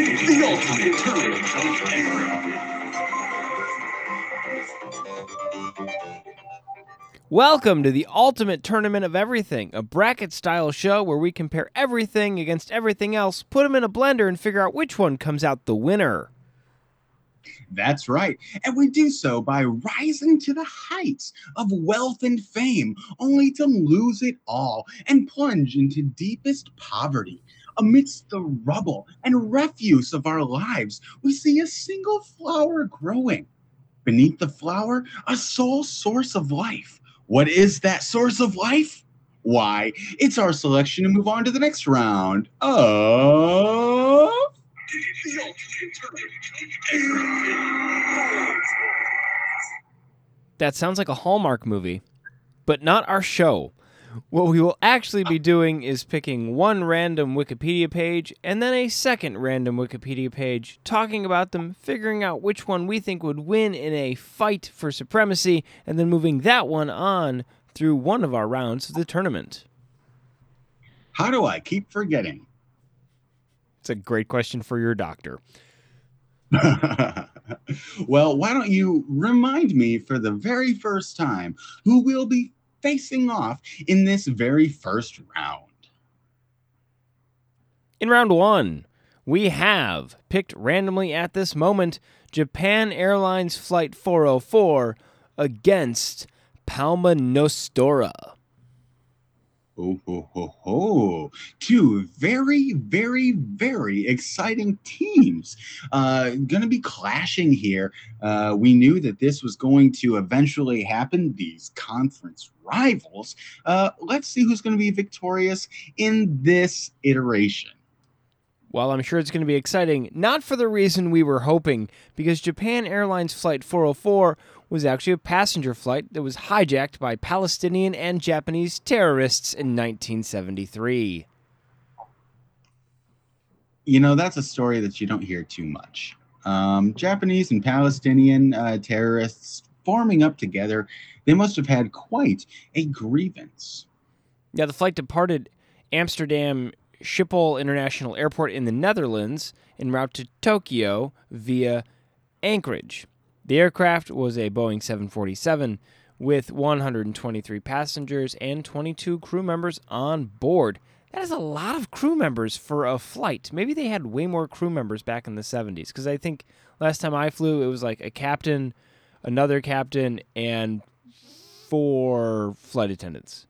The ultimate tournament of everything. Welcome to the Ultimate Tournament of Everything, a bracket style show where we compare everything against everything else, put them in a blender, and figure out which one comes out the winner. That's right. And we do so by rising to the heights of wealth and fame, only to lose it all and plunge into deepest poverty. Amidst the rubble and refuse of our lives, we see a single flower growing. Beneath the flower, a sole source of life. What is that source of life? Why, it's our selection to move on to the next round of. That sounds like a Hallmark movie, but not our show. What we will actually be doing is picking one random Wikipedia page and then a second random Wikipedia page, talking about them, figuring out which one we think would win in a fight for supremacy, and then moving that one on through one of our rounds of the tournament. How do I keep forgetting? It's a great question for your doctor. well, why don't you remind me for the very first time who will be facing off in this very first round? In round one, we have picked randomly at this moment Japan Airlines Flight 404 against Palma Nostora. Oh, ho, ho, ho. Two very, very, very exciting teams uh, going to be clashing here. Uh, we knew that this was going to eventually happen, these conference rivals. Uh, let's see who's going to be victorious in this iteration. Well, I'm sure it's going to be exciting, not for the reason we were hoping, because Japan Airlines Flight 404 was actually a passenger flight that was hijacked by Palestinian and Japanese terrorists in 1973. You know, that's a story that you don't hear too much. Um, Japanese and Palestinian uh, terrorists forming up together, they must have had quite a grievance. Yeah, the flight departed Amsterdam Schiphol International Airport in the Netherlands en route to Tokyo via Anchorage. The aircraft was a Boeing 747 with 123 passengers and 22 crew members on board. That is a lot of crew members for a flight. Maybe they had way more crew members back in the 70s because I think last time I flew, it was like a captain, another captain, and four flight attendants.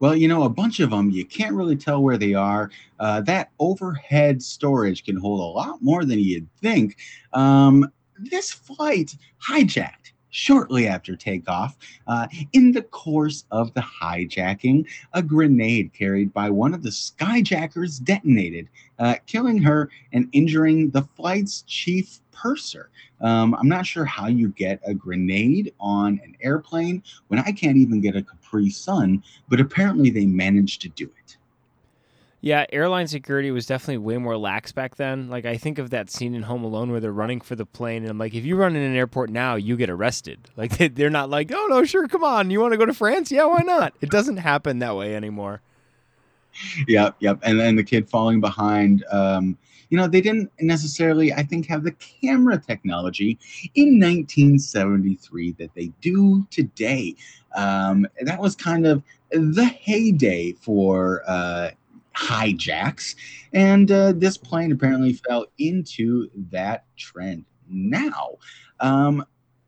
Well, you know, a bunch of them, you can't really tell where they are. Uh, that overhead storage can hold a lot more than you'd think. Um, this flight hijacked shortly after takeoff. Uh, in the course of the hijacking, a grenade carried by one of the skyjackers detonated, uh, killing her and injuring the flight's chief purser. Um, I'm not sure how you get a grenade on an airplane when I can't even get a Capri Sun, but apparently they managed to do it. Yeah, airline security was definitely way more lax back then. Like I think of that scene in Home Alone where they're running for the plane, and I'm like, if you run in an airport now, you get arrested. Like they're not like, oh no, sure, come on, you want to go to France? Yeah, why not? It doesn't happen that way anymore. Yep, yep. And then the kid falling behind. Um, you know, they didn't necessarily, I think, have the camera technology in 1973 that they do today. Um, that was kind of the heyday for uh, hijacks. And uh, this plane apparently fell into that trend. Now, um,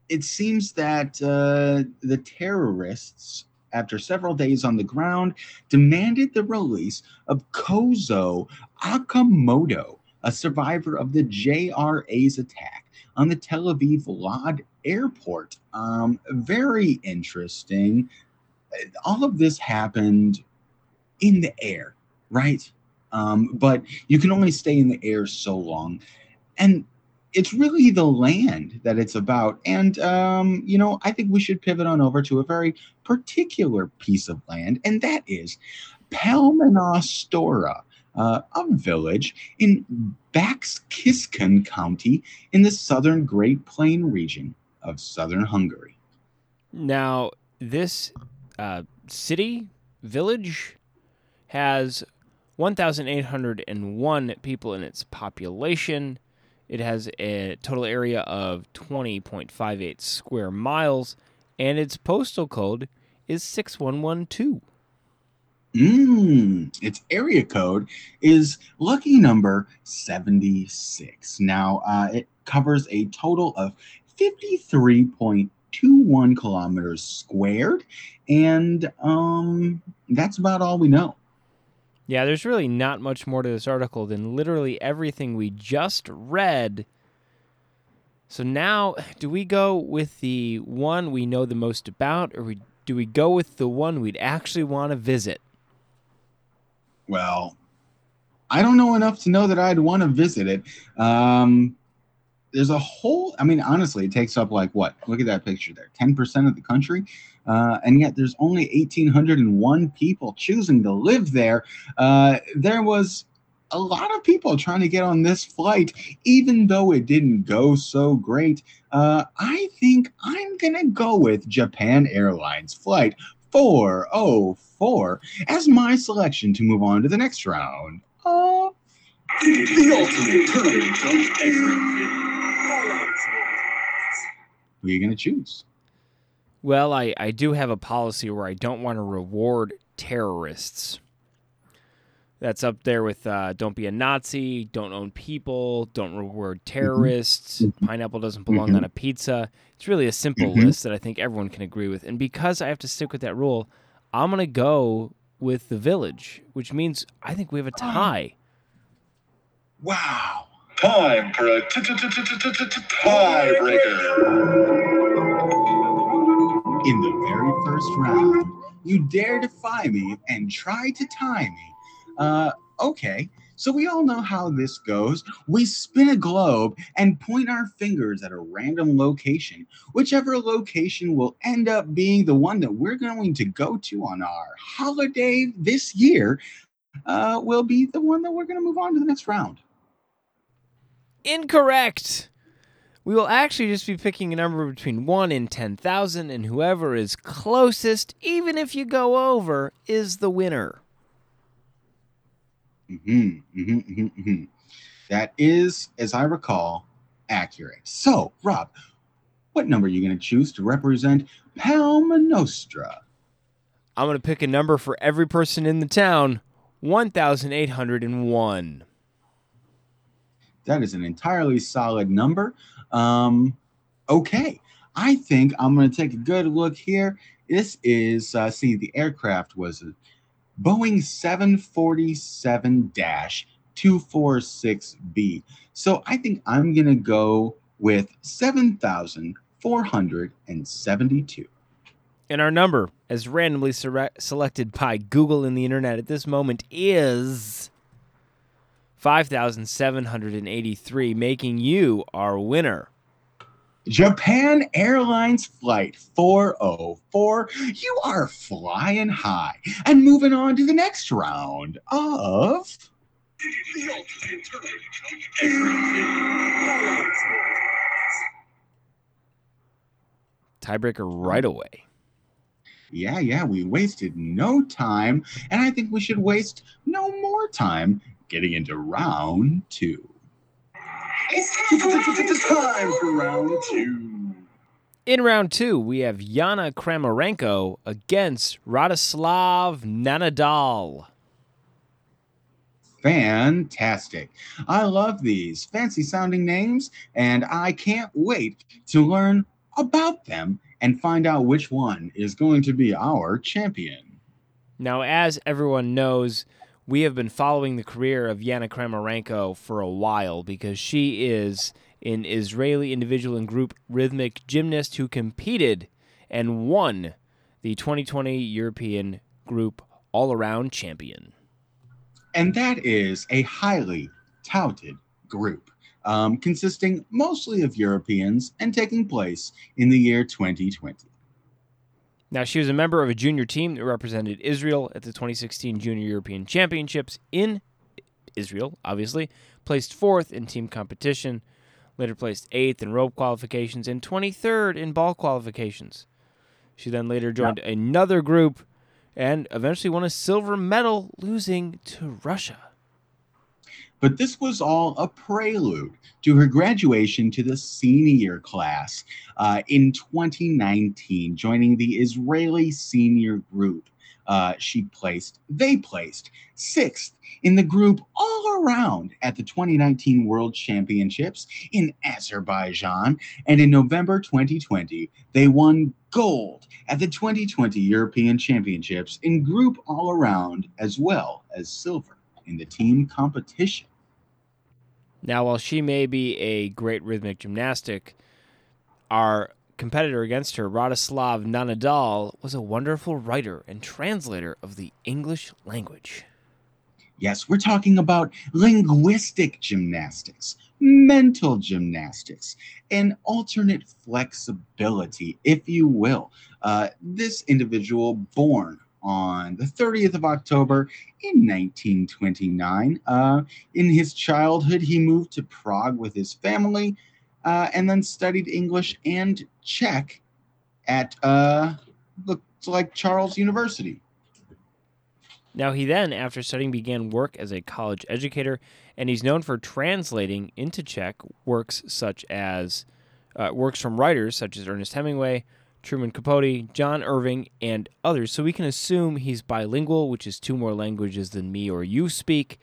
it seems that uh, the terrorists, after several days on the ground, demanded the release of Kozo Okamoto, a survivor of the JRA's attack on the Tel Aviv Lod airport. Um, very interesting. All of this happened in the air right? Um, but you can only stay in the air so long. And it's really the land that it's about. And, um, you know, I think we should pivot on over to a very particular piece of land, and that is Palmanostora, uh, a village in Bács-Kiskun County in the southern Great Plain region of southern Hungary. Now, this uh, city, village, has 1,801 people in its population. It has a total area of 20.58 square miles, and its postal code is 6112. Mm, its area code is lucky number 76. Now, uh, it covers a total of 53.21 kilometers squared, and um, that's about all we know. Yeah, there's really not much more to this article than literally everything we just read. So now, do we go with the one we know the most about, or we, do we go with the one we'd actually want to visit? Well, I don't know enough to know that I'd want to visit it. Um, there's a whole, I mean, honestly, it takes up like what? Look at that picture there 10% of the country. Uh, and yet there's only 1,801 people choosing to live there. Uh, there was a lot of people trying to get on this flight, even though it didn't go so great. Uh, I think I'm going to go with Japan Airlines Flight 404 as my selection to move on to the next round. Uh, The ultimate of everything. who are you going to choose? Well, I, I do have a policy where I don't want to reward terrorists. That's up there with uh, don't be a Nazi, don't own people, don't reward terrorists, pineapple doesn't belong Mhm. on a pizza. It's really a simple Mhm. list that I think everyone can agree with. And because I have to stick with that rule, I'm going to go with the village, which means I think we have a tie. Wow. Time for a tiebreaker. In the very first round, you dare defy me and try to tie me. Uh, okay. So we all know how this goes. We spin a globe and point our fingers at a random location. Whichever location will end up being the one that we're going to go to on our holiday this year uh, will be the one that we're going to move on to the next round. Incorrect. We will actually just be picking a number between 1 and 10,000, and whoever is closest, even if you go over, is the winner. hmm hmm hmm hmm That is, as I recall, accurate. So, Rob, what number are you going to choose to represent Palma Nostra? I'm going to pick a number for every person in the town 1,801. That is an entirely solid number. Um, okay, I think I'm going to take a good look here. This is, uh, see, the aircraft was a Boeing 747 246B. So I think I'm going to go with 7,472. And our number, as randomly selected by Google and the internet at this moment, is 5,783, making you our winner. Japan Airlines Flight 404. You are flying high. And moving on to the next round of. The ultimate tournament of everything. Tiebreaker right away. Yeah, yeah, we wasted no time. And I think we should waste no more time getting into round two. It's time for round two. In round two, we have Yana Kramarenko against Radoslav Nenadal. Fantastic. I love these fancy sounding names, and I can't wait to learn about them and find out which one is going to be our champion. Now, as everyone knows, we have been following the career of Yana Kramarenko for a while because she is an Israeli individual and group rhythmic gymnast who competed and won the 2020 European Group All Around Champion. And that is a highly touted group, um, consisting mostly of Europeans and taking place in the year 2020. Now, she was a member of a junior team that represented Israel at the 2016 Junior European Championships in Israel, obviously, placed fourth in team competition, later placed eighth in rope qualifications, and 23rd in ball qualifications. She then later joined another group and eventually won a silver medal, losing to Russia. But this was all a prelude to her graduation to the senior class uh, in 2019, joining the Israeli senior group. Uh, she placed, they placed sixth in the group all around at the 2019 World Championships in Azerbaijan. And in November 2020, they won gold at the 2020 European Championships in group all around, as well as silver in the team competition. Now, while she may be a great rhythmic gymnastic, our competitor against her, Radoslav Nenadal, was a wonderful writer and translator of the English language. Yes, we're talking about linguistic gymnastics, mental gymnastics, and alternate flexibility, if you will. Uh, this individual, born on the 30th of October in 1929, uh, in his childhood, he moved to Prague with his family uh, and then studied English and Czech at uh, looks like Charles University. Now, he then, after studying, began work as a college educator, and he's known for translating into Czech works such as uh, works from writers such as Ernest Hemingway, Truman Capote, John Irving, and others. So we can assume he's bilingual, which is two more languages than me or you speak.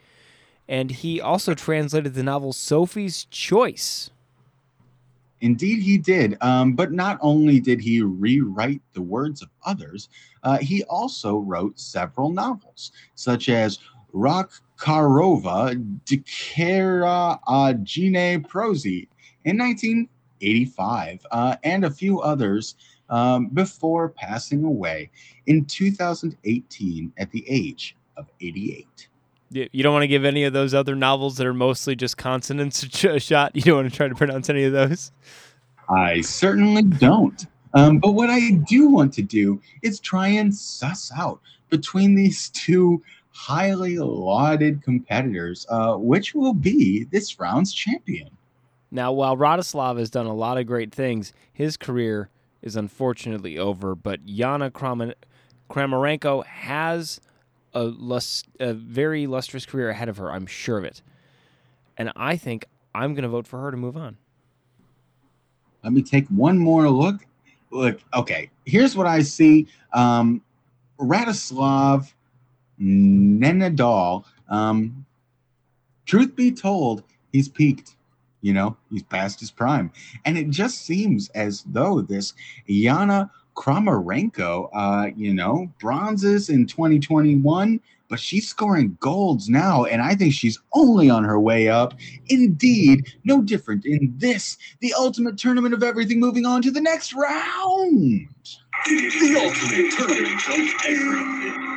And he also translated the novel Sophie's Choice. Indeed, he did. Um, but not only did he rewrite the words of others, uh, he also wrote several novels, such as Rock Karova Dikera Agine Prosi in 1985, uh, and a few others um, before passing away in 2018 at the age of 88. You don't want to give any of those other novels that are mostly just consonants a shot? You don't want to try to pronounce any of those? I certainly don't. Um, but what I do want to do is try and suss out between these two highly lauded competitors uh, which will be this round's champion. Now, while Radoslav has done a lot of great things, his career is unfortunately over. But Yana Kramarenko has a, lust, a very lustrous career ahead of her. I'm sure of it. And I think I'm going to vote for her to move on. Let me take one more look. Look, okay, here's what I see. Um, Radoslav Nenadal, um, truth be told, he's peaked. You know, he's past his prime. And it just seems as though this Yana Kramarenko, uh, you know, bronzes in 2021, but she's scoring golds now, and I think she's only on her way up. Indeed, no different in this, the ultimate tournament of everything, moving on to the next round. The ultimate tournament of everything.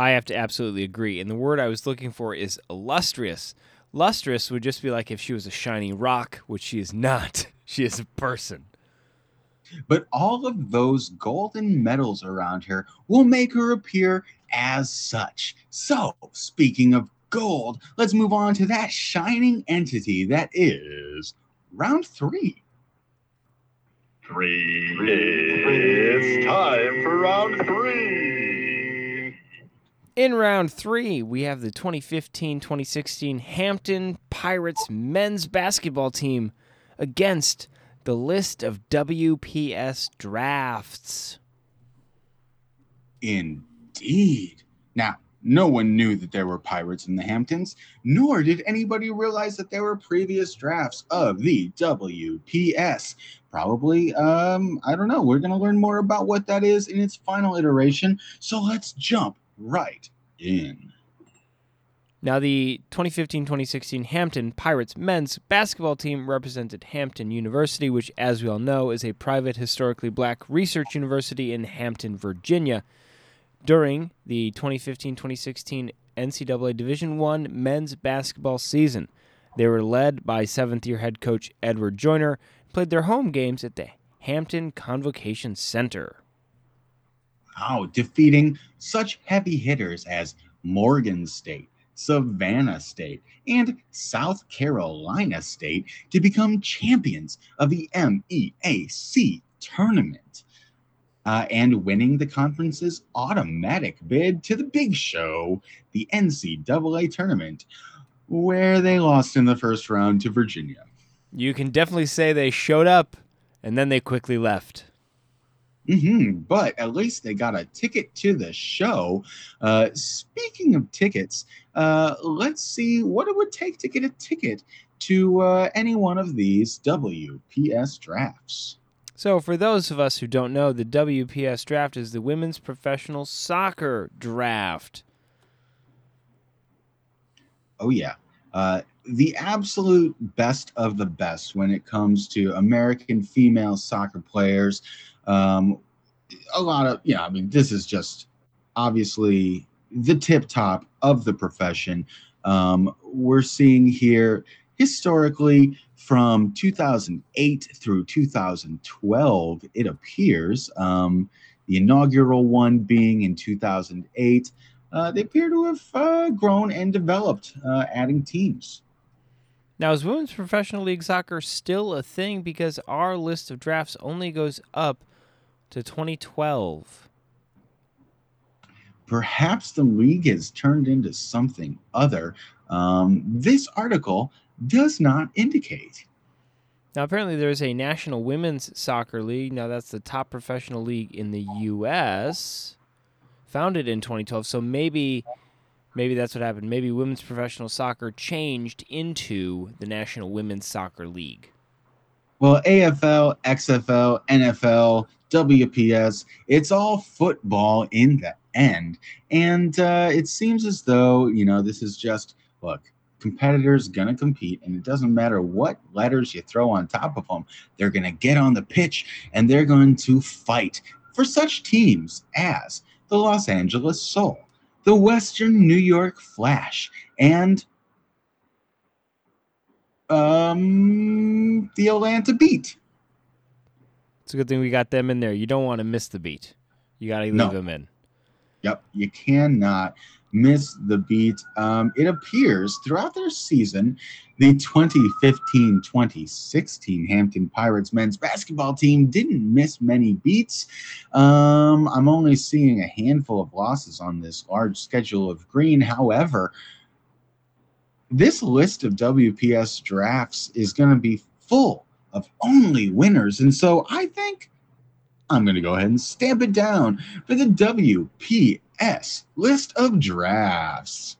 I have to absolutely agree. And the word I was looking for is illustrious. Lustrous would just be like if she was a shiny rock, which she is not. She is a person. But all of those golden medals around her will make her appear as such. So, speaking of gold, let's move on to that shining entity that is round three. Three. It's time for round three. In round three, we have the 2015 2016 Hampton Pirates men's basketball team against the list of WPS drafts. Indeed. Now, no one knew that there were pirates in the Hamptons, nor did anybody realize that there were previous drafts of the WPS. Probably, um, I don't know. We're going to learn more about what that is in its final iteration. So let's jump right in. Now, the 2015 2016 Hampton Pirates men's basketball team represented Hampton University, which, as we all know, is a private, historically black research university in Hampton, Virginia. During the 2015 2016 NCAA Division I men's basketball season, they were led by seventh year head coach Edward Joyner, played their home games at the Hampton Convocation Center. Wow, defeating such heavy hitters as Morgan State. Savannah State, and South Carolina State to become champions of the MEAC tournament. uh, and winning the conference's automatic bid to the big show, the NCAA tournament, where they lost in the first round to Virginia. You can definitely say they showed up and then they quickly left. Hmm But at least they got a ticket to the show. Uh, speaking of tickets, uh, let's see what it would take to get a ticket to uh, any one of these WPS drafts. So, for those of us who don't know, the WPS draft is the Women's Professional Soccer Draft. Oh, yeah. Uh, the absolute best of the best when it comes to American female soccer players. Um, a lot of, yeah, I mean, this is just obviously the tip top of the profession. Um, we're seeing here historically from 2008 through 2012, it appears, um, the inaugural one being in 2008, uh, they appear to have uh, grown and developed, uh, adding teams. Now, is Women's Professional League Soccer still a thing? Because our list of drafts only goes up to 2012. Perhaps the league has turned into something other. Um, this article does not indicate. Now, apparently, there's a National Women's Soccer League. Now, that's the top professional league in the U.S., founded in 2012. So maybe, maybe that's what happened. Maybe women's professional soccer changed into the National Women's Soccer League. Well, AFL, XFL, NFL, WPS, it's all football in the end. And uh, it seems as though, you know, this is just, look, competitors gonna compete and it doesn't matter what letters you throw on top of them they're gonna get on the pitch and they're going to fight for such teams as the los angeles soul the western new york flash and um the atlanta beat It's a good thing we got them in there. You don't want to miss the beat. You got to leave No. them in. Yep, you cannot miss the beat. Um, it appears throughout their season, the 2015 2016 Hampton Pirates men's basketball team didn't miss many beats. Um, I'm only seeing a handful of losses on this large schedule of green. However, this list of WPS drafts is going to be full of only winners. And so I think I'm going to go ahead and stamp it down for the WPS list of drafts.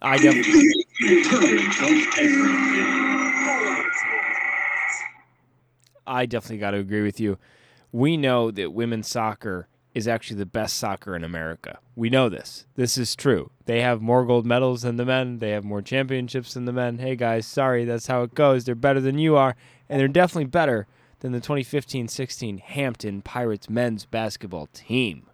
I definitely. I definitely got to agree with you. We know that women's soccer is actually the best soccer in America. We know this. This is true. They have more gold medals than the men. They have more championships than the men. Hey guys, sorry, that's how it goes. They're better than you are, and they're definitely better than the 2015-16 Hampton Pirates men's basketball team.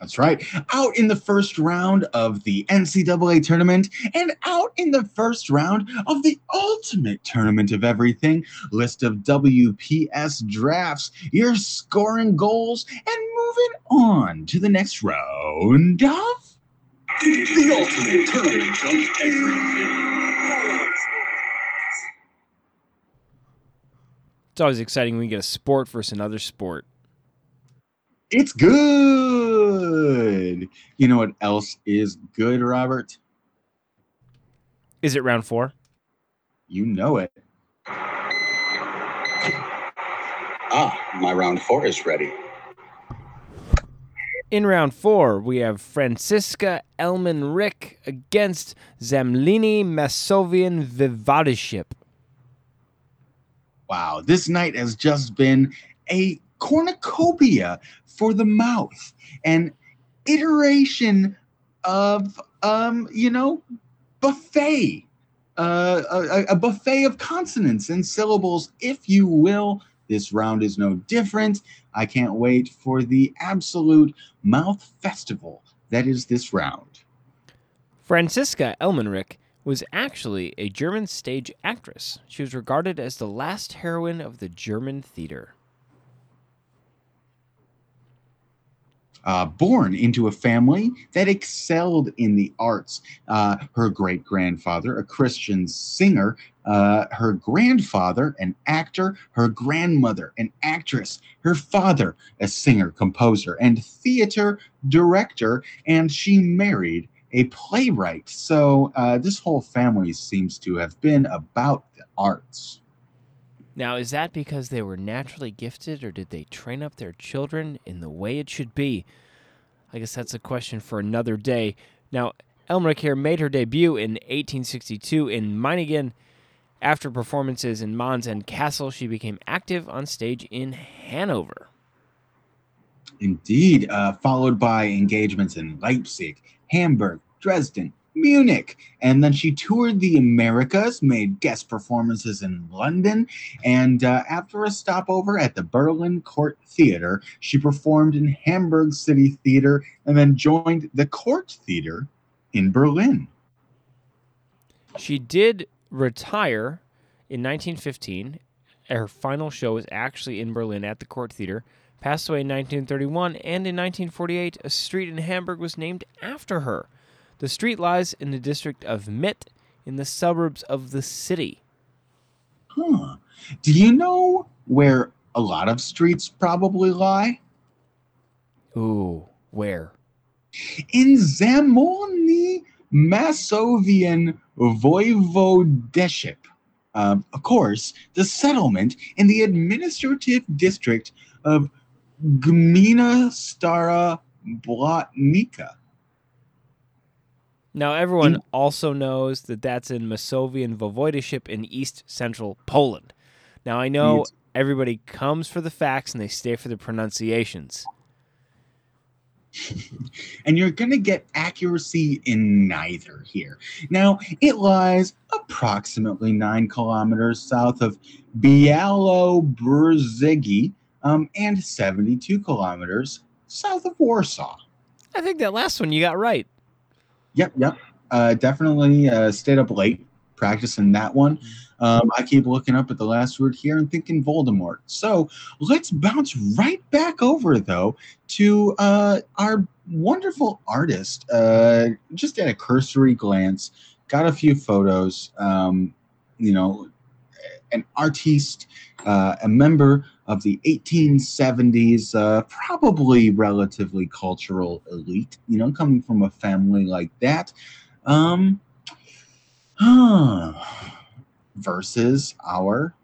That's right. Out in the first round of the NCAA tournament and out in the first round of the ultimate tournament of everything list of WPS drafts. You're scoring goals and moving on to the next round of. The ultimate tournament of everything. It's always exciting when we get a sport versus another sport. It's good. You know what else is good, Robert? Is it round four? You know it. Ah, my round four is ready. In round four, we have Francisca Elman Rick against Zamlini Masovian Voivodeship. Wow, this night has just been a cornucopia for the mouth, an iteration of, um, you know, buffet, uh, a, a buffet of consonants and syllables, if you will. This round is no different. I can't wait for the absolute mouth festival that is this round. Franziska Ellmenreich was actually a German stage actress. She was regarded as the last heroine of the German theater. uh, born into a family that excelled in the arts. Uh, her great grandfather, a Christian singer, uh, her grandfather, an actor, her grandmother, an actress, her father, a singer, composer, and theater director, and she married a playwright. So uh, this whole family seems to have been about the arts. Now, is that because they were naturally gifted, or did they train up their children in the way it should be? I guess that's a question for another day. Now, Ellmenreich here made her debut in 1862 in Meiningen. After performances in Mons and Kassel, she became active on stage in Hanover. Indeed, uh, followed by engagements in Leipzig, Hamburg, Dresden, Munich. And then she toured the Americas, made guest performances in London, and uh, after a stopover at the Berlin Court Theater, she performed in Hamburg City Theater and then joined the Court Theater in Berlin. She did retire in 1915. Her final show was actually in Berlin at the Court Theater. Passed away in 1931, and in 1948, a street in Hamburg was named after her. The street lies in the district of Mitte in the suburbs of the city. Huh. Do you know where a lot of streets probably lie? Ooh, where? In Zamolny Masovian Voivodeship. Um, of course, the settlement in the administrative district of Gmina Stara Blatnica. Now, everyone In- also knows that that's in Masovian Voivodeship in east central Poland. Now, I know Yes. everybody comes for the facts and they stay for the pronunciations. and you're going to get accuracy in neither here. Now, it lies approximately nine kilometers south of Bialobrzegi um, and 72 kilometers south of Warsaw. I think that last one you got right. Yep, yep. Uh, definitely uh, stayed up late practicing that one. Um, I keep looking up at the last word here and thinking Voldemort. So let's bounce right back over, though, to uh, our wonderful artist. Uh, just at a cursory glance, got a few photos. Um, you know, an artiste, uh, a member of the 1870s, uh, probably relatively cultural elite, you know, coming from a family like that. Um, versus our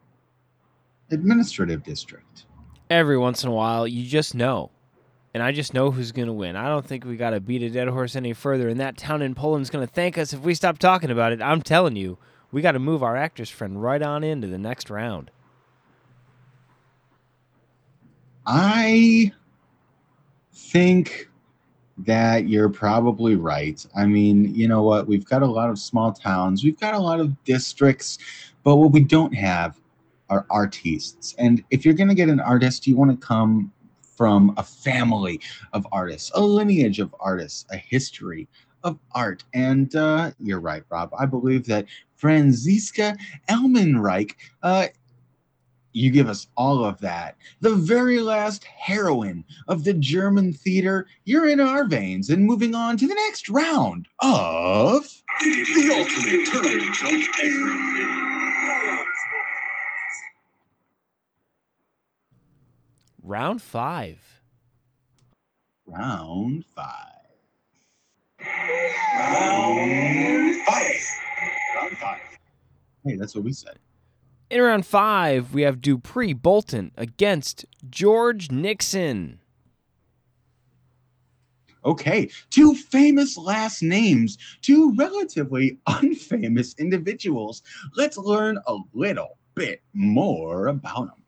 administrative district. Every once in a while, you just know. And I just know who's going to win. I don't think we got to beat a dead horse any further. And that town in Poland's going to thank us if we stop talking about it. I'm telling you, we got to move our actress friend right on into the next round. I think that you're probably right. I mean, you know what? We've got a lot of small towns, we've got a lot of districts, but what we don't have are artists. And if you're going to get an artist, you want to come from a family of artists, a lineage of artists, a history of art. And uh, you're right, Rob. I believe that Franziska Ellmenreich uh, you give us all of that. The very last heroine of the German theater. You're in our veins. And moving on to the next round of. The ultimate turn jump era. Round five. Round five. Round five. Round five. Hey, that's what we said. In round five, we have Dupree Bolton against George Nixon. Okay, two famous last names, two relatively unfamous individuals. Let's learn a little bit more about them.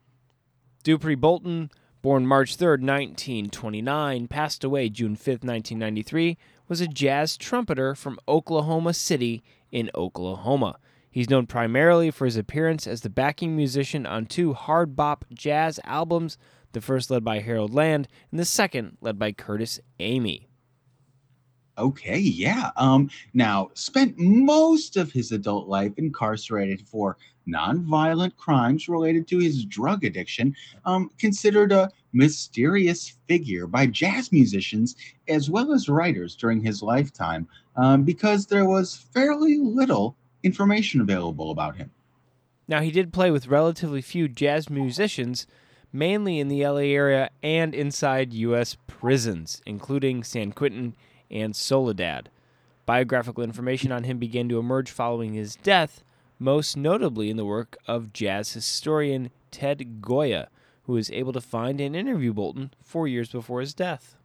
Dupree Bolton, born March 3rd, 1929, passed away June 5th, 1993, was a jazz trumpeter from Oklahoma City in Oklahoma. He's known primarily for his appearance as the backing musician on two hard bop jazz albums, the first led by Harold Land and the second led by Curtis Amy. Okay, yeah. Um, now spent most of his adult life incarcerated for nonviolent crimes related to his drug addiction. Um, considered a mysterious figure by jazz musicians as well as writers during his lifetime um, because there was fairly little information available about him. Now, he did play with relatively few jazz musicians, mainly in the LA area and inside U.S. prisons, including San Quentin and Soledad. Biographical information on him began to emerge following his death, most notably in the work of jazz historian Ted Gioia, who was able to find and interview Bolton four years before his death.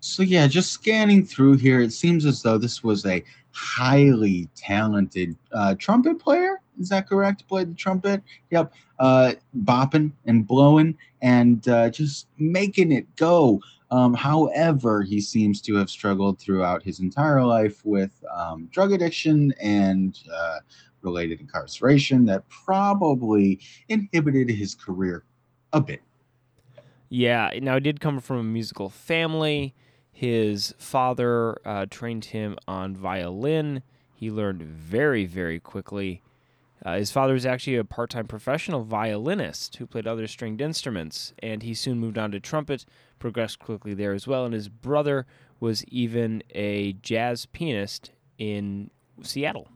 So, yeah, just scanning through here, it seems as though this was a highly talented uh, trumpet player. Is that correct? Played the trumpet. Yep. Uh, bopping and blowing and uh, just making it go. Um, however, he seems to have struggled throughout his entire life with um, drug addiction and uh, related incarceration that probably inhibited his career a bit. Yeah, now he did come from a musical family. His father uh, trained him on violin. He learned very, very quickly. Uh, his father was actually a part time professional violinist who played other stringed instruments, and he soon moved on to trumpet, progressed quickly there as well. And his brother was even a jazz pianist in Seattle.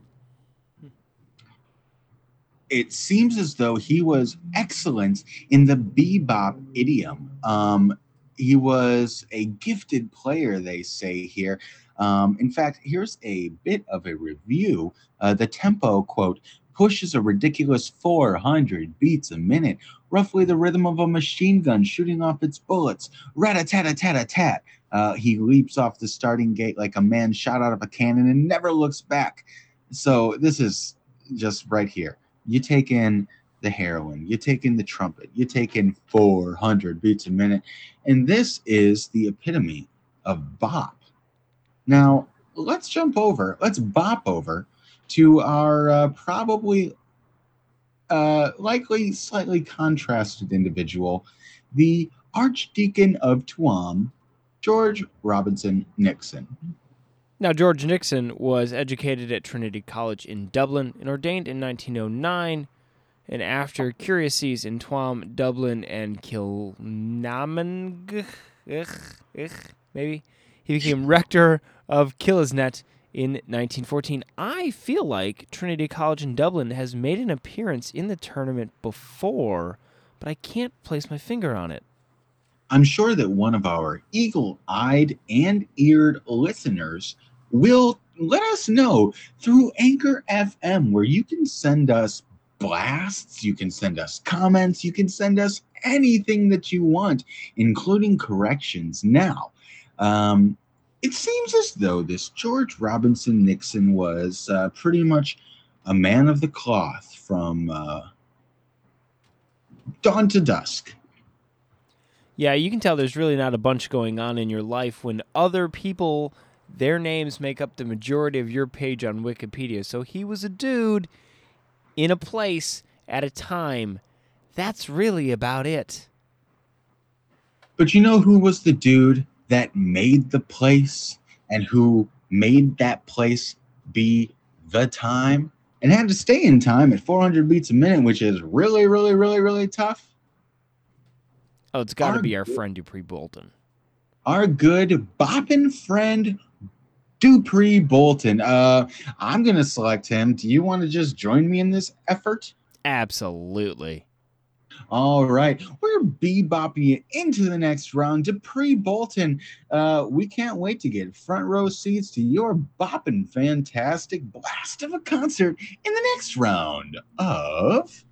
It seems as though he was excellent in the bebop idiom. Um, he was a gifted player, they say here. Um, in fact, here's a bit of a review. Uh, the tempo, quote, pushes a ridiculous 400 beats a minute, roughly the rhythm of a machine gun shooting off its bullets. Rat a tat a tat a tat. Uh, he leaps off the starting gate like a man shot out of a cannon and never looks back. So this is just right here. You take in the heroin, you take in the trumpet, you take in 400 beats a minute, and this is the epitome of bop. Now, let's jump over, let's bop over to our uh, probably uh, likely slightly contrasted individual, the Archdeacon of Tuam, George Robinson Nixon. Now, George Nixon was educated at Trinity College in Dublin and ordained in 1909. And after curacies in Tuam, Dublin, and Kilnamang, maybe, he became rector of Killisnet in 1914. I feel like Trinity College in Dublin has made an appearance in the tournament before, but I can't place my finger on it. I'm sure that one of our eagle eyed and eared listeners will let us know through Anchor FM, where you can send us blasts, you can send us comments, you can send us anything that you want, including corrections. Now, um, it seems as though this George Robinson Nixon was uh, pretty much a man of the cloth from uh, dawn to dusk. Yeah, you can tell there's really not a bunch going on in your life when other people, their names make up the majority of your page on Wikipedia. So he was a dude in a place at a time. That's really about it. But you know who was the dude that made the place and who made that place be the time and had to stay in time at 400 beats a minute, which is really, really, really, really tough? Oh, it's got to be our good- friend Dupree Bolton. our good boppin' friend Dupree Bolton. Uh, I'm gonna select him. Do you want to just join me in this effort? Absolutely. All right, we're bebopping it into the next round. Dupree Bolton, uh, we can't wait to get front row seats to your bopping fantastic blast of a concert in the next round of.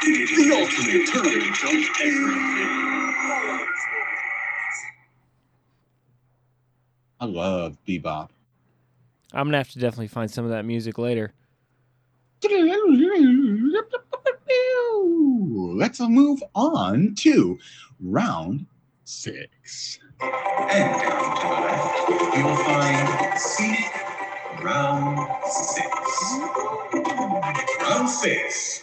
The ultimate turn jump era. I love bebop. I'm going to have to definitely find some of that music later. Let's move on to round six. And down to the left, you will find scenic round six. Round six.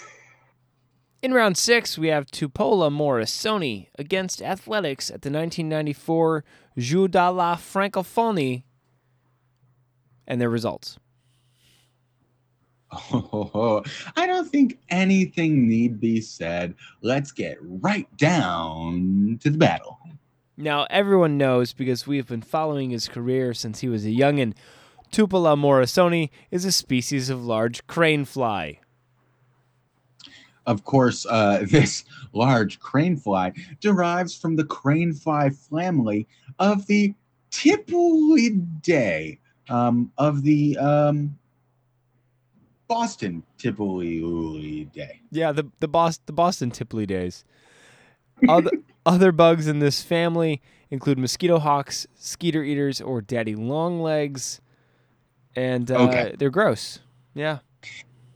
In round six, we have Tipula Morrisoni against Athletics at the 1994 Jeux de la Francophonie and their results. Oh, I don't think anything need be said. Let's get right down to the battle. Now, everyone knows because we have been following his career since he was a youngin'. Tipula morrisoni is a species of large crane fly. Of course, uh, this large crane fly derives from the crane fly family of the Tipulidae, um, of the um, Boston Day. Yeah, the the Boston the Boston Tipley days. Other other bugs in this family include mosquito hawks, skeeter eaters, or daddy longlegs, and uh, Okay. they're gross. Yeah.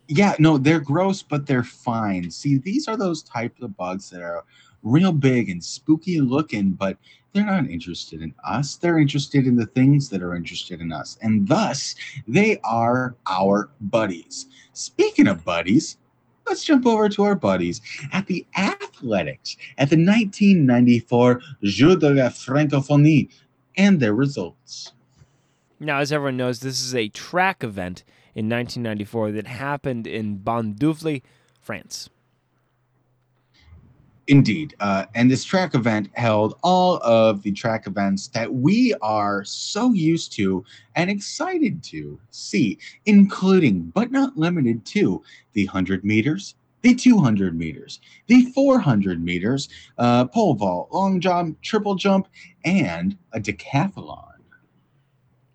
Yeah, no, they're gross, but they're fine. See, these are those types of bugs that are real big and spooky looking, but they're not interested in us. They're interested in the things that are interested in us. And thus, they are our buddies. Speaking of buddies, let's jump over to our buddies at the athletics at the 1994 Jeux de la Francophonie and their results. Now, as everyone knows, this is a track event in 1994 that happened in Bondoufle, France. Indeed. Uh, and this track event held all of the track events that we are so used to and excited to see, including but not limited to the 100 meters, the 200 meters, the 400 meters, uh, pole vault, long jump, triple jump, and a decathlon.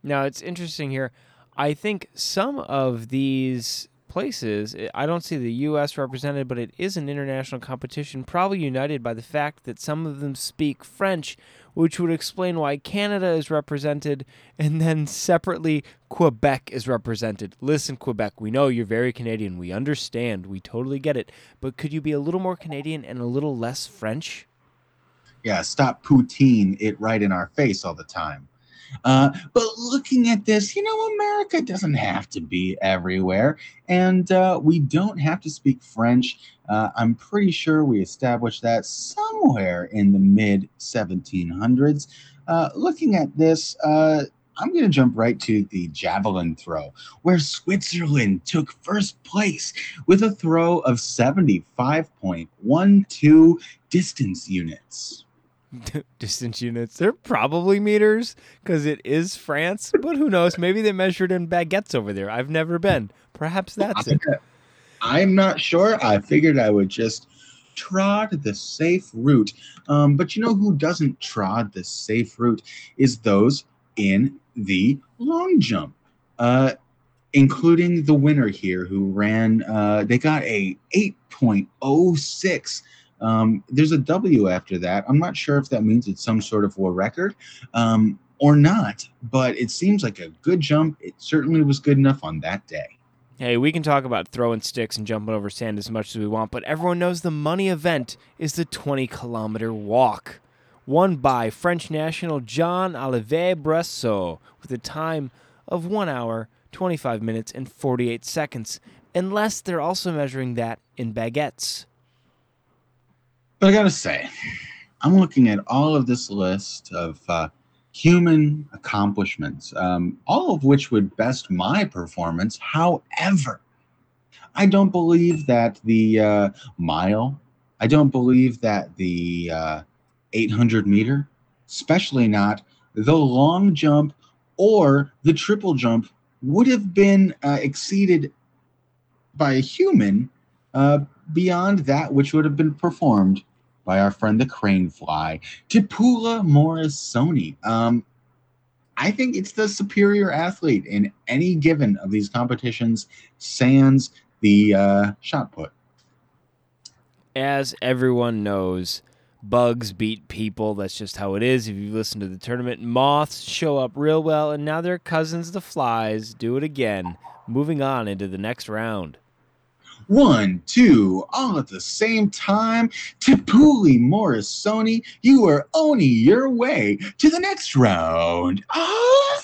Now, it's interesting here. I think some of these places, eh, I don't see the U.S. represented, but it is an international competition, probably united by the fact that some of them speak French, which would explain why Canada is represented and then separately Quebec is represented. Listen, Quebec, we know you're very Canadian. We understand. We totally get it. But could you be a little more Canadian and a little less French? yeah, stop poutine it right in our face all the time. Uh, but looking at this, you know, America doesn't have to be everywhere, and uh, we don't have to speak French. Uh, I'm pretty sure we established that somewhere in the mid 1700s. Uh, looking at this, uh, I'm going to jump right to the javelin throw, where Switzerland took first place with a throw of 75.12 distance units. distance units. They're probably meters because it is France, but who knows? Maybe they measured in baguettes over there. I've never been. Perhaps that's it. I'm not sure. I figured I would just trod the safe route. Um, but you know who doesn't trod the safe route is those in the long jump, uh, including the winner here who ran. Uh, they got a 8.06. Um, there's a W after that. I'm not sure if that means it's some sort of war record um, or not, but it seems like a good jump. It certainly was good enough on that day. Hey, we can talk about throwing sticks and jumping over sand as much as we want, but everyone knows the money event is the 20 kilometer walk, won by French national Jean Olivier Brosseau with a time of 1 hour, 25 minutes, and 48 seconds, unless they're also measuring that in baguettes. But I gotta say, I'm looking at all of this list of uh, human accomplishments, um, all of which would best my performance. However, I don't believe that the uh, mile, I don't believe that the uh, 800 meter, especially not the long jump or the triple jump, would have been uh, exceeded by a human uh, beyond that which would have been performed by our friend the crane fly, Tipula Morrisoni. Um, I think it's the superior athlete in any given of these competitions, sans the uh, shot put. as everyone knows, bugs beat people. That's just how it is. If you listen to the tournament, moths show up real well, and now their cousins, the flies, do it again. Moving on into the next round. One, two, all at the same time. Tipula Morrisoni, you are owning your way to the next round. Ah!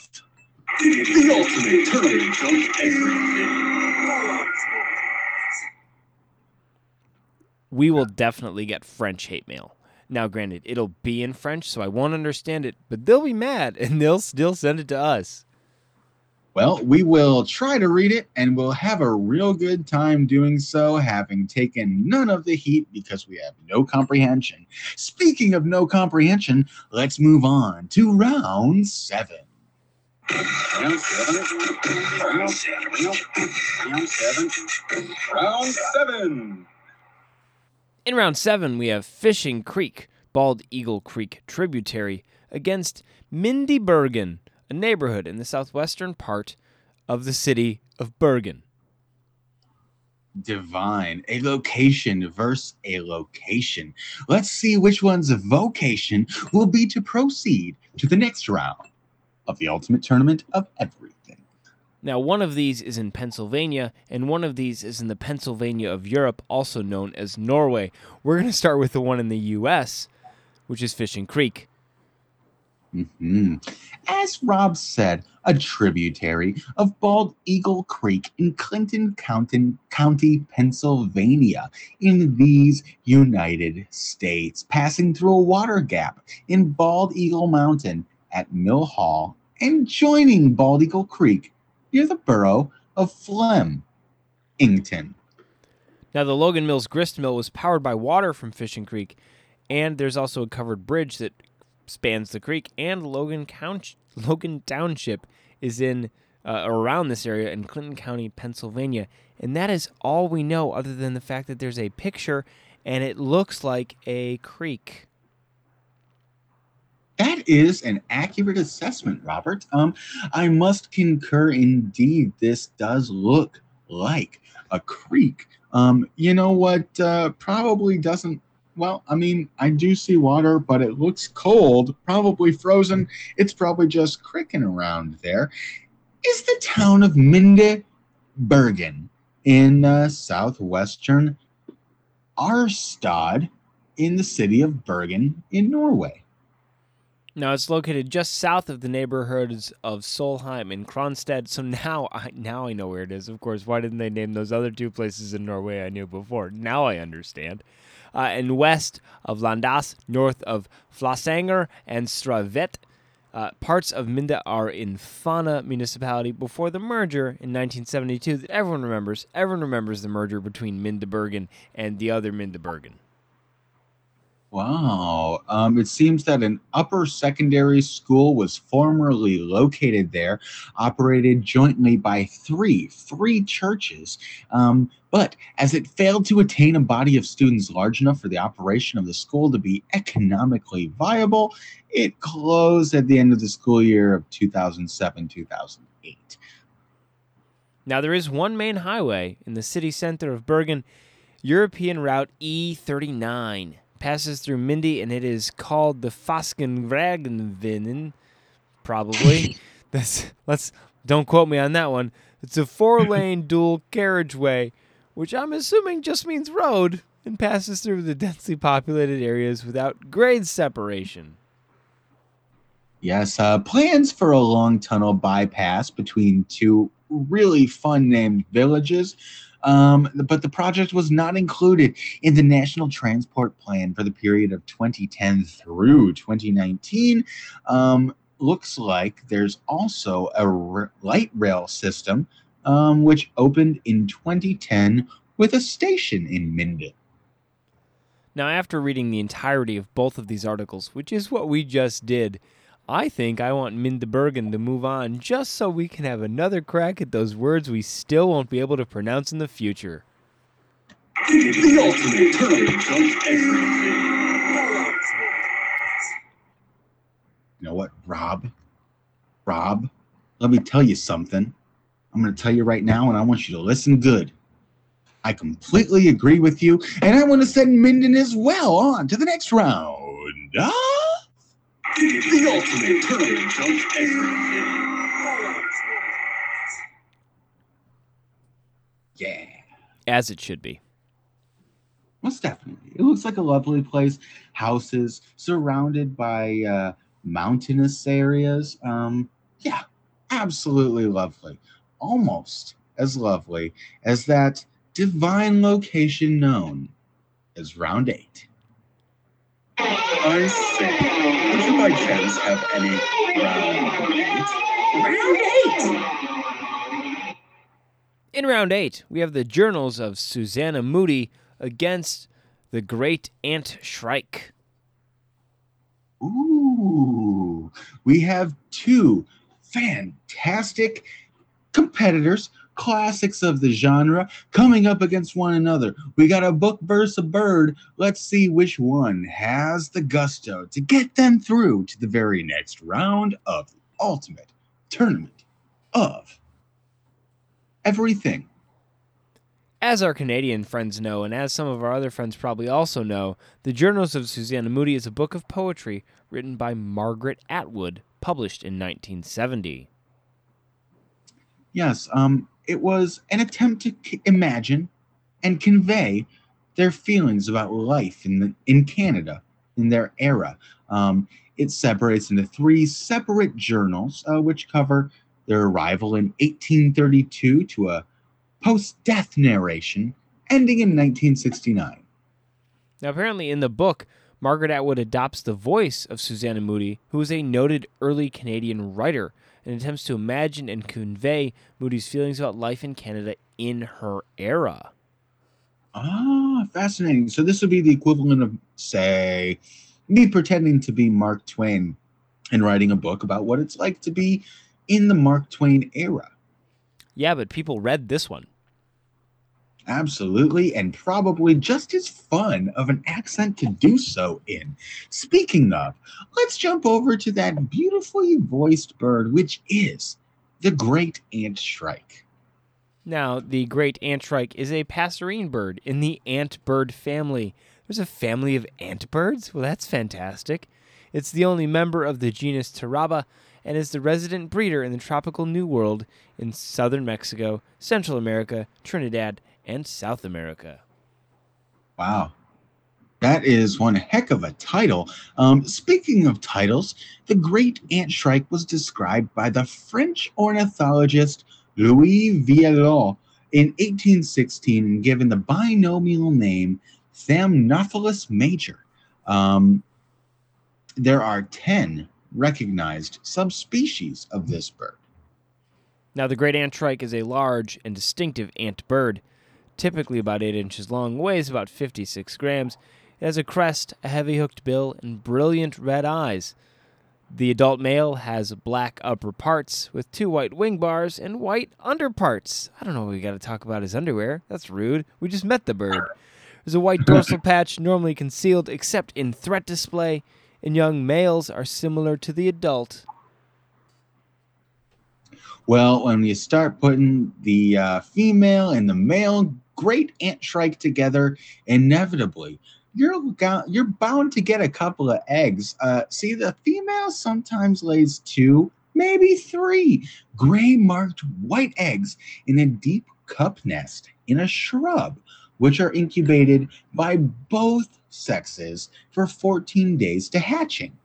The ultimate tournament jump ever. We will definitely get French hate mail. Now, granted, it'll be in French, so I won't understand it, but they'll be mad and they'll still send it to us. Well, we will try to read it and we'll have a real good time doing so, having taken none of the heat because we have no comprehension. Speaking of no comprehension, let's move on to round seven. Round seven. Round seven. Round seven. Round seven. In round seven, we have Fishing Creek, Bald Eagle Creek tributary, against Minde Bergen, a neighborhood in the southwestern part of the city of Bergen. Divine, a location versus a location. Let's see which one's vocation will be to proceed to the next round of the ultimate tournament of everything. Now, one of these is in Pennsylvania, and one of these is in the Pennsylvania of Europe, also known as Norway. We're going to start with the one in the U.S., which is Fishing Creek. Hmm As Rob said, a tributary of Bald Eagle Creek in Clinton County, County, Pennsylvania, in these United States, passing through a water gap in Bald Eagle Mountain at Mill Hall and joining Bald Eagle Creek near the borough of Flemington. Now, the Logan Mills grist mill was powered by water from Fishing Creek, and there's also a covered bridge that spans the creek. And Logan Count- Logan Township is in uh, around this area in Clinton County, Pennsylvania, and that is all we know, other than the fact that there's a picture and it looks like a creek. That is an accurate assessment, Robert. Um, I must concur. Indeed, this does look like a creek. Um, you know what? Uh, probably doesn't. Well, I mean, I do see water, but it looks cold, probably frozen. It's probably just cricking around there. Is the town of Minde Bergen in uh, southwestern Arstad in the city of Bergen in Norway? Now it's located just south of the neighborhoods of Solheim and Kronstad. So now I now I know where it is. Of course, why didn't they name those other two places in Norway I knew before? Now I understand. Uh, and west of Landas, north of Flatanger and Stravet. Uh, parts of Minde are in Fana municipality before the merger in 1972 that everyone remembers. Everyone remembers the merger between Minde Bergen and the other Minde Bergen. Wow. Um, it seems that an upper secondary school was formerly located there, operated jointly by three, three churches. Um, but as it failed to attain a body of students large enough for the operation of the school to be economically viable, it closed at the end of the school year of 2007 2008. Now, there is one main highway in the city center of Bergen, European Route E39. Passes through Minde, and it is called the Faskenragenvinnen. Probably. That's let's don't quote me on that one. It's a four-lane dual carriageway, which I'm assuming just means road, and passes through the densely populated areas without grade separation. Yes, uh, plans for a long tunnel bypass between two really fun named villages. Um, but the project was not included in the National Transport Plan for the period of 2010 through 2019. Um, looks like there's also a r- light rail system um, which opened in 2010 with a station in Minden. Now, after reading the entirety of both of these articles, which is what we just did, I think I want Mindebergen to move on just so we can have another crack at those words we still won't be able to pronounce in the future. The ultimate. You know what, Rob? Rob, let me tell you something. I'm going to tell you right now, and I want you to listen good. I completely agree with you, and I want to send Minden as well on to the next round. Ah! The ultimate tournament of everything. Yeah, As it should be. most definitely. It looks like a lovely place. Houses surrounded by uh, mountainous areas. Um, yeah, absolutely lovely. Almost as lovely as that divine location known as Round 8. I say, would you by chance have any round eight? Round eight. In round eight, we have the journals of Susanna Moodie against the great Ant Shrike. Ooh, we have two fantastic competitors, classics of the genre, coming up against one another. We got a book versus a bird. Let's see which one has the gusto to get them through to the very next round of the ultimate tournament of everything. As our Canadian friends know, and as some of our other friends probably also know, The Journals of Susanna Moodie is a book of poetry written by Margaret Atwood, published in 1970. Yes, um, it was an attempt to imagine and convey their feelings about life in the in Canada in their era. Um, it separates into three separate journals, uh, which cover their arrival in 1832 to a post-death narration ending in 1969. Now, apparently, in the book, Margaret Atwood adopts the voice of Susanna Moodie, who was a noted early Canadian writer, and attempts to imagine and convey Moodie's feelings about life in Canada in her era. Ah, fascinating. So this would be the equivalent of, say, me pretending to be Mark Twain and writing a book about what it's like to be in the Mark Twain era. Yeah, but people read this one. Absolutely, and probably just as fun of an accent to do so in. Speaking of, let's jump over to that beautifully voiced bird, which is the great ant shrike. Now, the great antshrike is a passerine bird in the ant bird family. There's a family of ant birds? Well, that's fantastic. It's the only member of the genus Taraba and is the resident breeder in the tropical New World in southern Mexico, Central America, Trinidad, and South America. Wow. That is one heck of a title. Um, speaking of titles, the great ant shrike was described by the French ornithologist Louis Vieillot in 1816 and given the binomial name Thamnophilus major. Um, there are 10 recognized subspecies of this bird. Now, the great antshrike is a large and distinctive ant bird, typically about 8 inches long, weighs about 56 grams. It has a crest, a heavy hooked bill, and brilliant red eyes. The adult male has black upper parts with two white wing bars and white underparts. I don't know we got to talk about his underwear. That's rude. We just met the bird. There's a white dorsal patch normally concealed except in threat display, and young males are similar to the adult. Well, when you start putting the uh, female and the male great ant shrike together, inevitably you're you're bound to get a couple of eggs. Uh, see, the female sometimes lays two, maybe three gray marked white eggs in a deep cup nest in a shrub, which are incubated by both sexes for 14 days to hatching.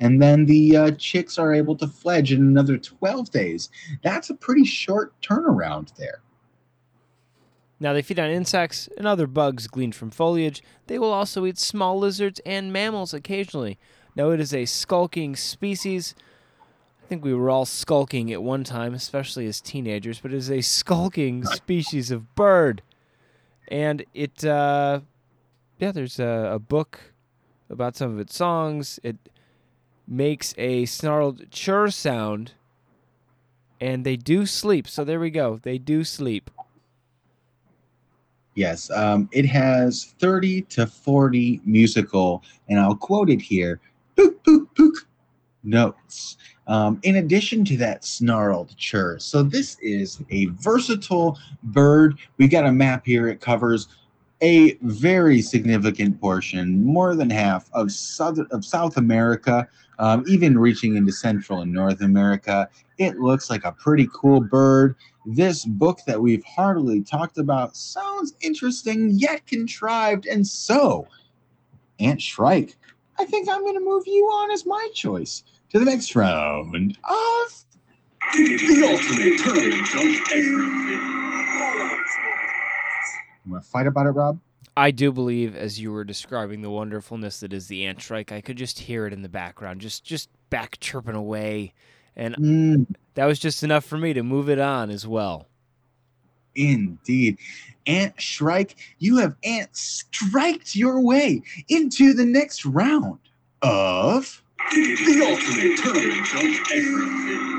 And then the uh, chicks are able to fledge in another 12 days. That's a pretty short turnaround there. Now, they feed on insects and other bugs gleaned from foliage. They will also eat small lizards and mammals occasionally. Now, it is a skulking species. I think we were all skulking at one time, especially as teenagers, but it is a skulking species of bird. And it, uh, yeah, there's a, a book about some of its songs. It makes a snarled chur sound, and they do sleep. So there we go. They do sleep. Yes, um, it has 30 to 40 musical, and I'll quote it here, pook, pook, pook notes. Um, in addition to that snarled chur. So this is a versatile bird. We got a map here. It covers a very significant portion, more than half of South, of South America, um, even reaching into Central and North America. It looks like a pretty cool bird. This book that we've hardly talked about sounds interesting yet contrived, and so, Ant Shrike, I think I'm going to move you on as my choice to the next round of The ultimate tournament of everything. You want to fight about it, Rob? I do believe, as you were describing the wonderfulness that is the ant shrike, I could just hear it in the background, just just back chirping away And Mm, that was just enough for me to move it on as well. indeed. Ant Shrike, you have ant striked your way into the next round of The ultimate tournament of everything.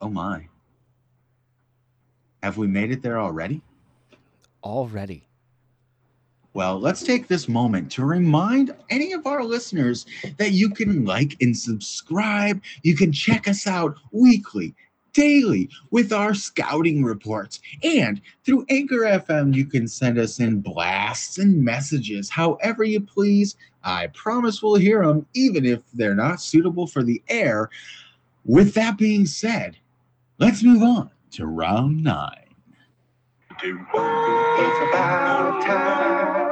Oh my. Have we made it there already? Already. Well, let's take this moment to remind any of our listeners that you can like and subscribe. You can check us out weekly, daily with our scouting reports. And through Anchor FM, you can send us in blasts and messages however you please. I promise we'll hear them, even if they're not suitable for the air. With that being said, let's move on to round nine. It's about time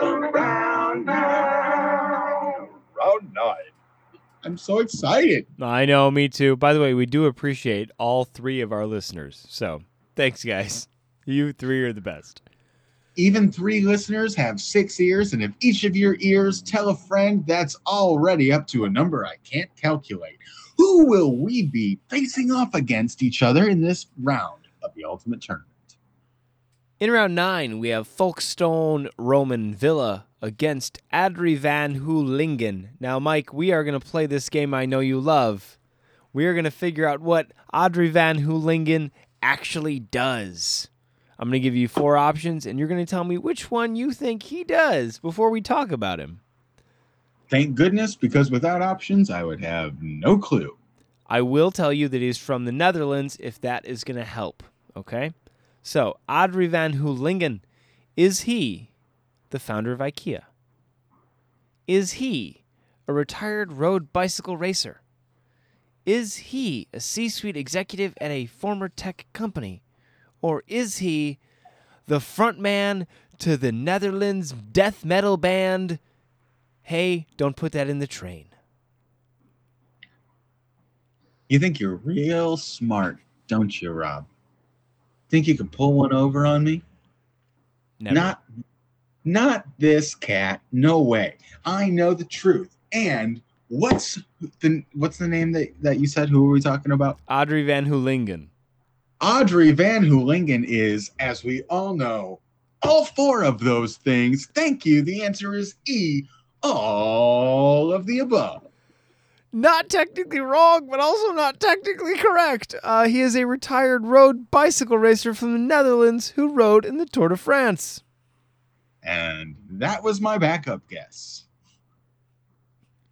round nine. Round nine. I'm so excited. I know, me too. By the way, we do appreciate all three of our listeners. So thanks, guys. You three are the best. Even three listeners have six ears, and if each of your ears tell a friend, that's already up to a number I can't calculate. Who will we be facing off against each other in this round of the Ultimate Tournament? In round nine, we have Folkestone Roman Villa against Adri van Hulingen. Now, Mike, we are going to play this game I know you love. We are going to figure out what Adri van Hulingen actually does. I'm going to give you four options, and you're going to tell me which one you think he does before we talk about him. Thank goodness, because without options, I would have no clue. I will tell you that he's from the Netherlands if that is going to help. Okay? So, Adri van Hoolingen, is he the founder of IKEA? Is he a retired road bicycle racer? Is he a C suite executive at a former tech company? Or is he the frontman to the Netherlands death metal band? Hey, don't put that in the train. You think you're real smart, don't you, Rob? Think you can pull one over on me? Never. Not not this cat. No way. I know the truth. And what's the what's the name that, that you said? Who are we talking about? Audrey Van Hoolingen. Audrey Van Hoolingen is, as we all know, all four of those things. Thank you. The answer is E. All of the above. Not technically wrong, but also not technically correct. Uh, he is a retired road bicycle racer from the Netherlands who rode in the Tour de France. And that was my backup guess.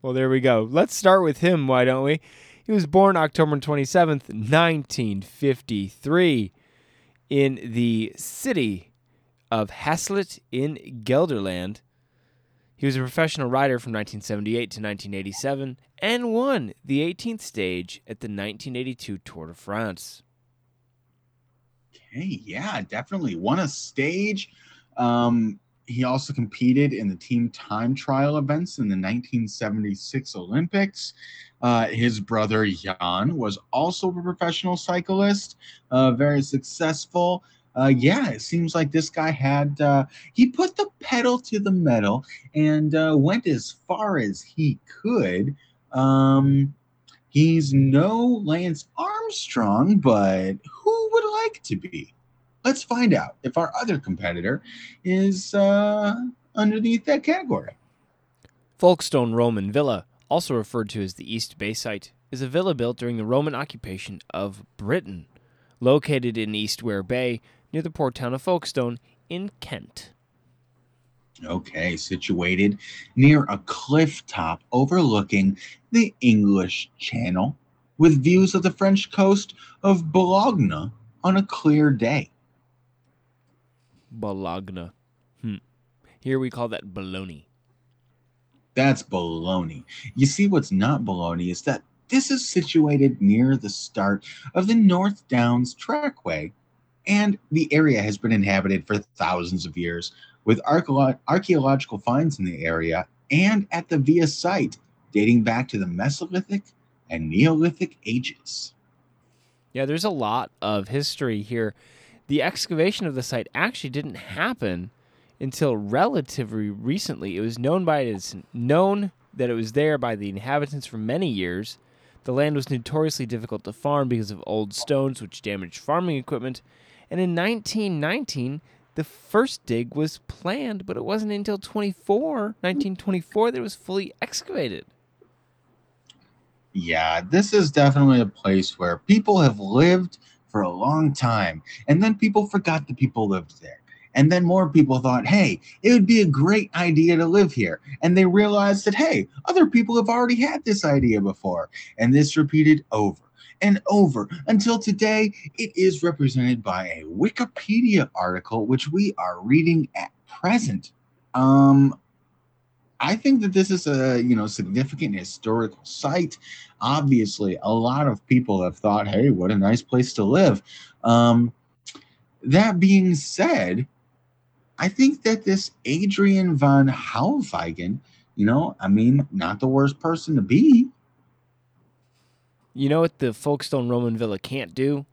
Well, there we go. Let's start with him, why don't we? He was born October 27th, 1953, in the city of Hasselt in Gelderland. He was a professional rider from 1978 to 1987 and won the 18th stage at the 1982 Tour de France. Okay, yeah, definitely won a stage. Um, he also competed in the team time trial events in the 1976 Olympics. Uh, his brother Jan was also a professional cyclist, uh, very successful. Uh, yeah, it seems like this guy had uh, he put the pedal to the metal and uh, went as far as he could. Um, he's no Lance Armstrong, but who would like to be? Let's find out if our other competitor is uh, underneath that category. Folkestone Roman Villa, also referred to as the East Bay site, is a villa built during the Roman occupation of Britain, located in East Wear Bay near the port town of Folkestone in Kent. Okay, situated near a cliff top overlooking the English Channel with views of the French coast of Bologna on a clear day. Bologna. Hmm. Here we call that baloney. That's baloney. You see, what's not baloney is that this is situated near the start of the North Downs Trackway, and the area has been inhabited for thousands of years, with archaeological finds in the area and at the Via site dating back to the Mesolithic and Neolithic ages. Yeah, there's a lot of history here. The excavation of the site actually didn't happen until relatively recently. It was known by its known that it was there by the inhabitants for many years. The land was notoriously difficult to farm because of old stones which damaged farming equipment. And in 1919, the first dig was planned, but it wasn't until 24, 1924 that it was fully excavated. Yeah, this is definitely a place where people have lived for a long time. And then people forgot that people lived there. And then more people thought, hey, it would be a great idea to live here. And they realized that, hey, other people have already had this idea before. And this repeated over and over until today it is represented by a Wikipedia article, which we are reading at present. Um, I think that this is a you know significant historical site. Obviously, a lot of people have thought, "Hey, what a nice place to live." Um, that being said, I think that this Adrian von Hauweigen, you know, I mean, not the worst person to be. You know what the Folkestone Roman Villa can't do?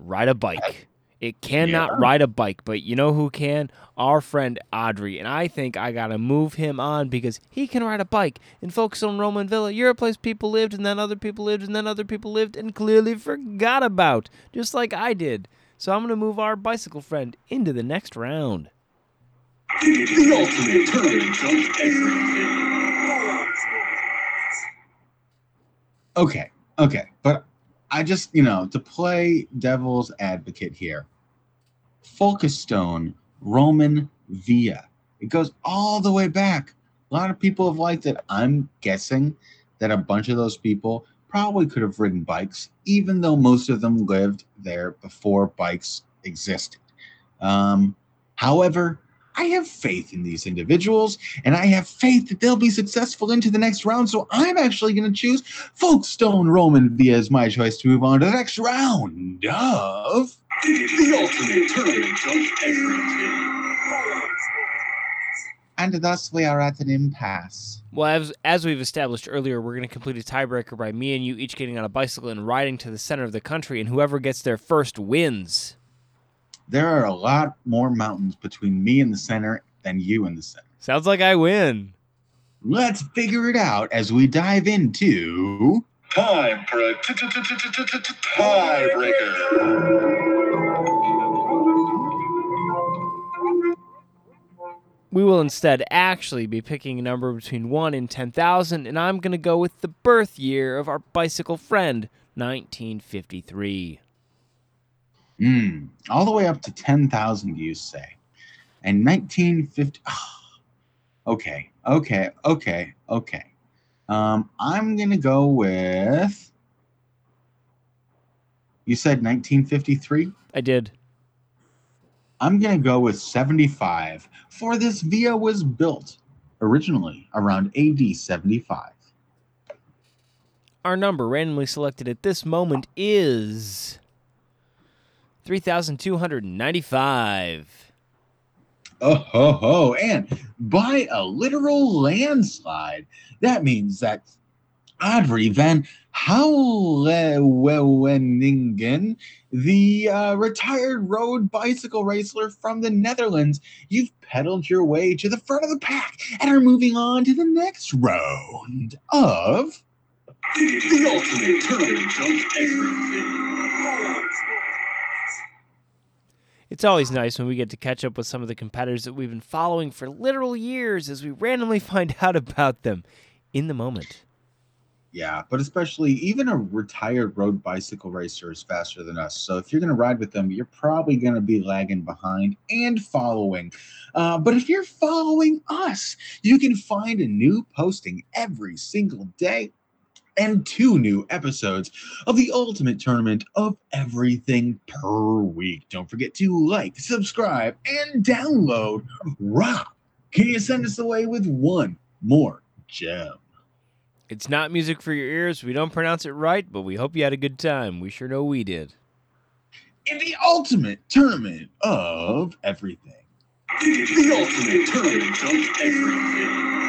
Ride a bike. It cannot Yeah. ride a bike, but you know who can? Our friend Audrey. And I think I got to move him on because he can ride a bike. In Folkestone Roman Villa, you're a place people lived, and then other people lived, and then other people lived, and clearly forgot about, just like I did. So I'm going to move our bicycle friend into the next round. The ultimate tournament of everything. Okay, okay, but I just you know to play devil's advocate here. Folkestone Roman Via. It goes all the way back. A lot of people have liked it. I'm guessing that a bunch of those people probably could have ridden bikes, even though most of them lived there before bikes existed. Um, however, I have faith in these individuals, and I have faith that they'll be successful into the next round. So I'm actually going to choose Folkestone Roman Via as my choice to move on to the next round of. The ultimate tournament of. And thus we are at an impasse. Well, as, as we've established earlier, we're going to complete a tiebreaker by me and you each getting on a bicycle and riding to the center of the country, and whoever gets there first wins. There are a lot more mountains between me and the center than you and the center. Sounds like I win. Let's figure it out as we dive into. Time for a tiebreaker. We will instead actually be picking a number between 1 and 10,000, and I'm going to go with the birth year of our bicycle friend, 1953. Mm, all the way up to 10,000, you say. And 1950. okay, okay, okay, okay. Um, I'm going to go with. You said 1953? I did. I'm going to go with 75, for this via was built originally around AD 75. Our number randomly selected at this moment is 3,295. Oh ho ho! And by a literal landslide, that means that Audrey van Houweningen, the uh, retired road bicycle racer from the Netherlands, you've pedaled your way to the front of the pack and are moving on to the next round of. The ultimate tournament of everything. It's always nice when we get to catch up with some of the competitors that we've been following for literal years as we randomly find out about them in the moment. Yeah, but especially even a retired road bicycle racer is faster than us. So if you're going to ride with them, you're probably going to be lagging behind and following. Uh, but if you're following us, you can find a new posting every single day and two new episodes of the ultimate tournament of everything per week. Don't forget to like, subscribe, and download. Rob, can you send us away with one more gem? It's not music for your ears. We don't pronounce it right, but we hope you had a good time. We sure know we did. in the ultimate tournament of everything. The ultimate tournament of everything.